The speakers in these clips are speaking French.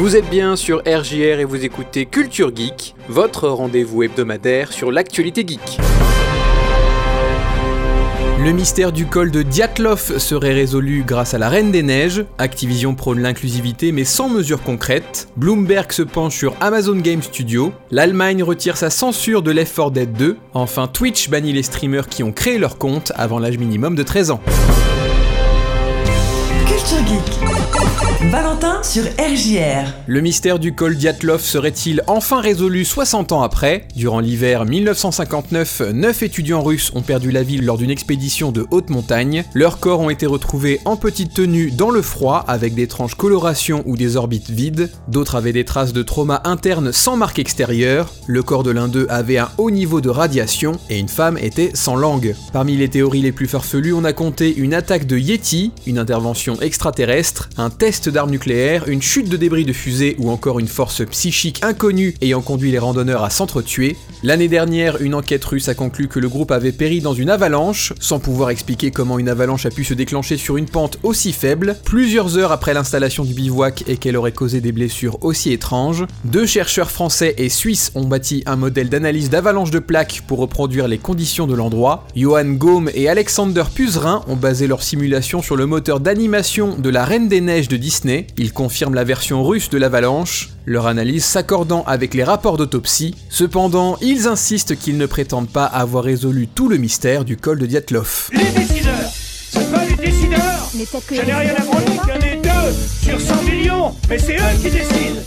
Vous êtes bien sur RJR et vous écoutez Culture Geek, votre rendez-vous hebdomadaire sur l'actualité geek. Le mystère du col de Diatlov serait résolu grâce à la Reine des Neiges. Activision prône l'inclusivité mais sans mesures concrètes. Bloomberg se penche sur Amazon Game Studio. L'Allemagne retire sa censure de Left 4 Dead 2. Enfin, Twitch bannit les streamers qui ont créé leur compte avant l'âge minimum de 13 ans. Culture Geek. Valentin sur RJR. Le mystère du col Diatlov serait-il enfin résolu 60 ans après Durant l'hiver 1959, 9 étudiants russes ont perdu la vie lors d'une expédition de haute montagne. Leurs corps ont été retrouvés en petite tenue dans le froid avec d'étranges colorations ou des orbites vides. D'autres avaient des traces de trauma interne sans marque extérieure. Le corps de l'un d'eux avait un haut niveau de radiation et une femme était sans langue. Parmi les théories les plus farfelues, on a compté une attaque de Yeti, une intervention extraterrestre, un test d'armes nucléaires, une chute de débris de fusée ou encore une force psychique inconnue ayant conduit les randonneurs à s'entretuer. L'année dernière, une enquête russe a conclu que le groupe avait péri dans une avalanche, sans pouvoir expliquer comment une avalanche a pu se déclencher sur une pente aussi faible, plusieurs heures après l'installation du bivouac et qu'elle aurait causé des blessures aussi étranges. Deux chercheurs français et suisses ont bâti un modèle d'analyse d'avalanche de plaques pour reproduire les conditions de l'endroit. Johan Gaume et Alexander Puzerin ont basé leur simulation sur le moteur d'animation de la Reine des Neiges de Disney. Ils confirment la version russe de l'avalanche, leur analyse s'accordant avec les rapports d'autopsie. Cependant, ils insistent qu'ils ne prétendent pas avoir résolu tout le mystère du col de Diatlov. Les décideurs C'est pas les décideurs Mais peut-être que Je n'ai rien à branler en ait deux sur 100 millions, mais c'est eux qui décident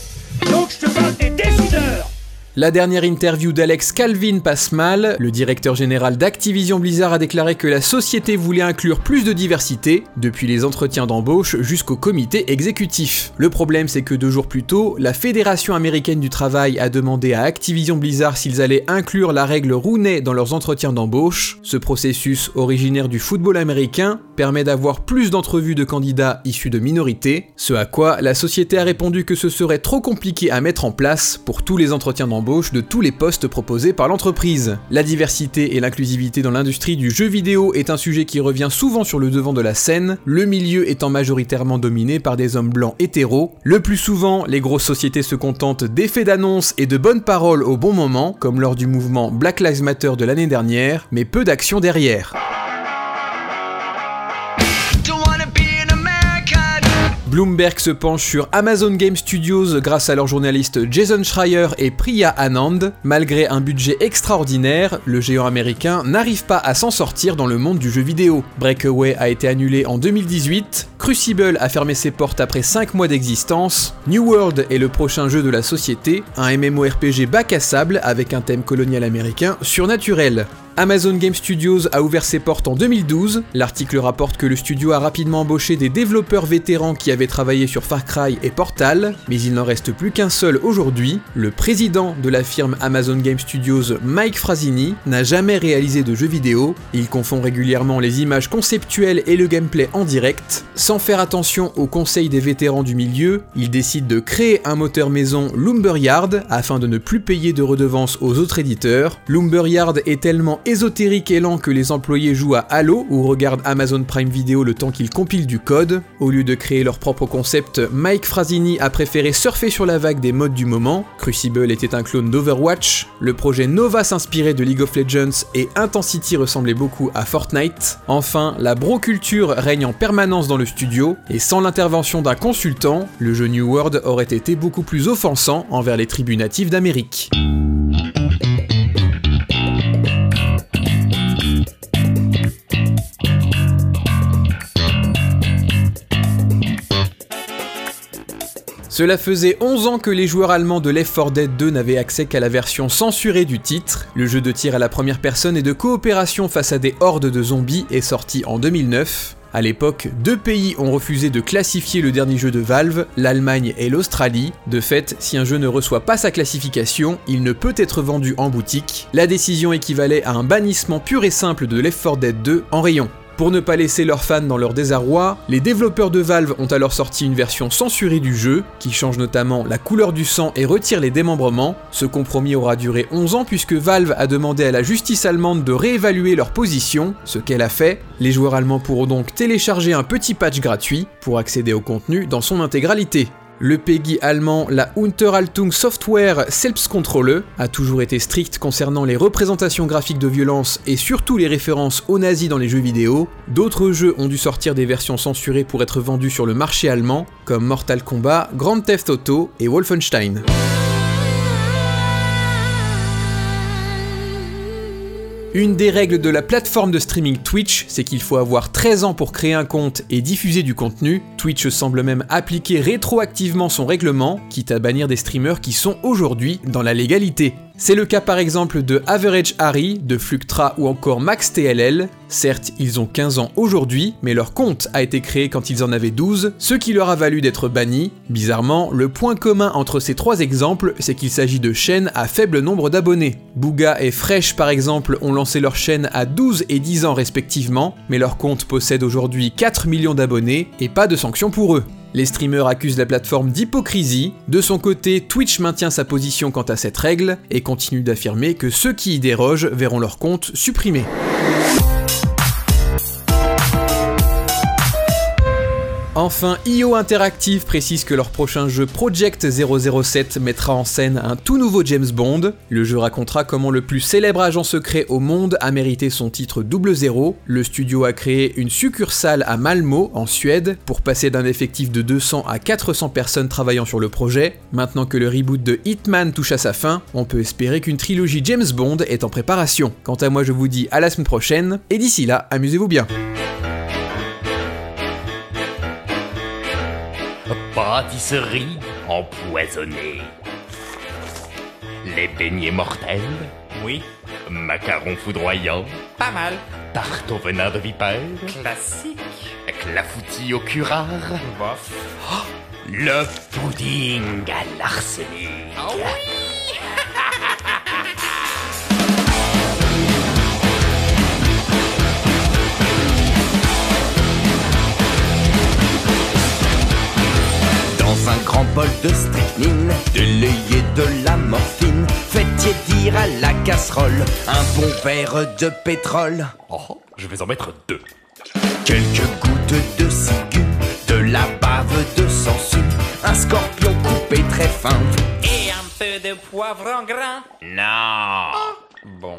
Donc je te parle des décideurs La dernière interview d'Alex Calvin passe mal. Le directeur général d'Activision Blizzard a déclaré que la société voulait inclure plus de diversité, depuis les entretiens d'embauche jusqu'au comité exécutif. Le problème, c'est que deux jours plus tôt, la Fédération américaine du travail a demandé à Activision Blizzard s'ils allaient inclure la règle Rooney dans leurs entretiens d'embauche. Ce processus, originaire du football américain, permet d'avoir plus d'entrevues de candidats issus de minorités, ce à quoi la société a répondu que ce serait trop compliqué à mettre en place pour tous les entretiens d'embauche de tous les postes proposés par l'entreprise. La diversité et l'inclusivité dans l'industrie du jeu vidéo est un sujet qui revient souvent sur le devant de la scène, le milieu étant majoritairement dominé par des hommes blancs hétéros. Le plus souvent, les grosses sociétés se contentent d'effets d'annonce et de bonnes paroles au bon moment, comme lors du mouvement Black Lives Matter de l'année dernière, mais peu d'action derrière. Bloomberg se penche sur Amazon Game Studios grâce à leurs journalistes Jason Schreier et Priya Anand. Malgré un budget extraordinaire, le géant américain n'arrive pas à s'en sortir dans le monde du jeu vidéo. Breakaway a été annulé en 2018, Crucible a fermé ses portes après 5 mois d'existence, New World est le prochain jeu de la société, un MMORPG bac à sable avec un thème colonial américain surnaturel. Amazon Game Studios a ouvert ses portes en 2012. L'article rapporte que le studio a rapidement embauché des développeurs vétérans qui avaient travaillé sur Far Cry et Portal, mais il n'en reste plus qu'un seul aujourd'hui. Le président de la firme Amazon Game Studios, Mike Frazzini, n'a jamais réalisé de jeux vidéo. Il confond régulièrement les images conceptuelles et le gameplay en direct. Sans faire attention aux conseils des vétérans du milieu, il décide de créer un moteur maison Lumberyard afin de ne plus payer de redevances aux autres éditeurs. Lumberyard est tellement ésotérique lent que les employés jouent à Halo ou regardent Amazon Prime Video le temps qu'ils compilent du code. Au lieu de créer leur propre concept, Mike Frazzini a préféré surfer sur la vague des modes du moment. Crucible était un clone d'Overwatch, le projet Nova s'inspirait de League of Legends et Intensity ressemblait beaucoup à Fortnite. Enfin, la bro-culture règne en permanence dans le studio, et sans l'intervention d'un consultant, le jeu New World aurait été beaucoup plus offensant envers les tribus natives d'Amérique. Cela faisait 11 ans que les joueurs allemands de Left 4 Dead 2 n'avaient accès qu'à la version censurée du titre. Le jeu de tir à la première personne et de coopération face à des hordes de zombies est sorti en 2009. À l'époque, deux pays ont refusé de classifier le dernier jeu de Valve, l'Allemagne et l'Australie. De fait, si un jeu ne reçoit pas sa classification, il ne peut être vendu en boutique. La décision équivalait à un bannissement pur et simple de Left 4 Dead 2 en rayon. Pour ne pas laisser leurs fans dans leur désarroi, les développeurs de Valve ont alors sorti une version censurée du jeu, qui change notamment la couleur du sang et retire les démembrements. Ce compromis aura duré 11 ans puisque Valve a demandé à la justice allemande de réévaluer leur position, ce qu'elle a fait. Les joueurs allemands pourront donc télécharger un petit patch gratuit pour accéder au contenu dans son intégralité. Le PEGI allemand, la Unterhaltung Software Selbstkontrolle, a toujours été strict concernant les représentations graphiques de violence et surtout les références aux nazis dans les jeux vidéo. D'autres jeux ont dû sortir des versions censurées pour être vendus sur le marché allemand, comme Mortal Kombat, Grand Theft Auto et Wolfenstein. Une des règles de la plateforme de streaming Twitch, c'est qu'il faut avoir 13 ans pour créer un compte et diffuser du contenu. Twitch semble même appliquer rétroactivement son règlement, quitte à bannir des streamers qui sont aujourd'hui dans la légalité. C'est le cas par exemple de Average Harry, de Fluctra ou encore Max TLL. Certes, ils ont 15 ans aujourd'hui, mais leur compte a été créé quand ils en avaient 12, ce qui leur a valu d'être bannis. Bizarrement, le point commun entre ces trois exemples, c'est qu'il s'agit de chaînes à faible nombre d'abonnés. Booga et Fresh par exemple ont lancé leur chaîne à 12 et 10 ans respectivement, mais leur compte possède aujourd'hui 4 millions d'abonnés et pas de sanctions pour eux. Les streamers accusent la plateforme d'hypocrisie. De son côté, Twitch maintient sa position quant à cette règle et continue d'affirmer que ceux qui y dérogent verront leur compte supprimé. Enfin, IO Interactive précise que leur prochain jeu Project 007 mettra en scène un tout nouveau James Bond. Le jeu racontera comment le plus célèbre agent secret au monde a mérité son titre double zéro. Le studio a créé une succursale à Malmo, en Suède, pour passer d'un effectif de 200 à 400 personnes travaillant sur le projet. Maintenant que le reboot de Hitman touche à sa fin, on peut espérer qu'une trilogie James Bond est en préparation. Quant à moi, je vous dis à la semaine prochaine, et d'ici là, amusez-vous bien. Pâtisserie empoisonnée. Les beignets mortels. Oui, Macarons foudroyants. pas mal. Tarte au venin de vipère. Classique. Clafoutis au curare. Bof. Le pudding à l'arsenic. Un bol de strychnine, de l'œil et de la morphine, faites tiédir à la casserole un bon verre de pétrole, Oh, je vais en mettre deux. quelques gouttes de ciguë, de la bave de sangsue, un scorpion coupé très fin, Et un peu de poivre en grain. Non. Bon.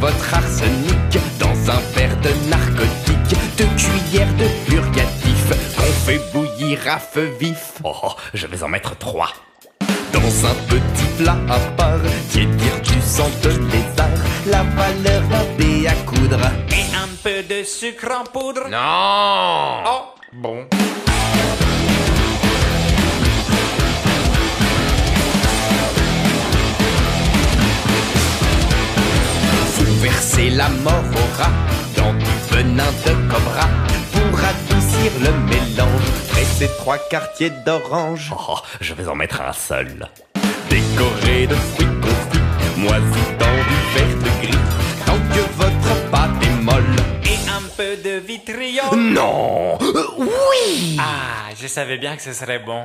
Votre arsenic dans un verre de narcotique, deux cuillères de purgatif qu'on fait bouillir à feu vif. Oh, je vais en mettre trois. Dans un petit plat à part, tiédir du sang de lézard, la valeur d'un dé à coudre. Et un peu de sucre en poudre. Non. Oh, bon. Versez la mort au rat dans du venin de cobra pour adoucir le mélange. Pressez trois quartiers d'orange, Oh, je vais en mettre un seul. décoré de fruits confits, moisis dans du vert de gris. Tant que votre pâte est molle. Et un peu de vitriol. Non, Euh, oui. Ah, je savais bien que ce serait bon.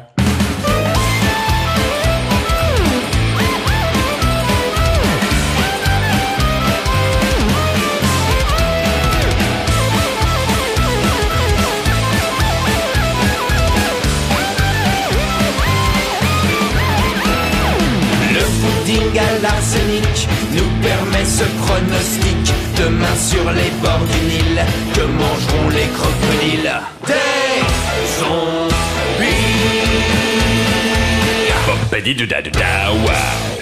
L'arsenic nous permet ce pronostic. Demain sur les bords du Nil, que mangeront les crocodiles? Des zombies ouah.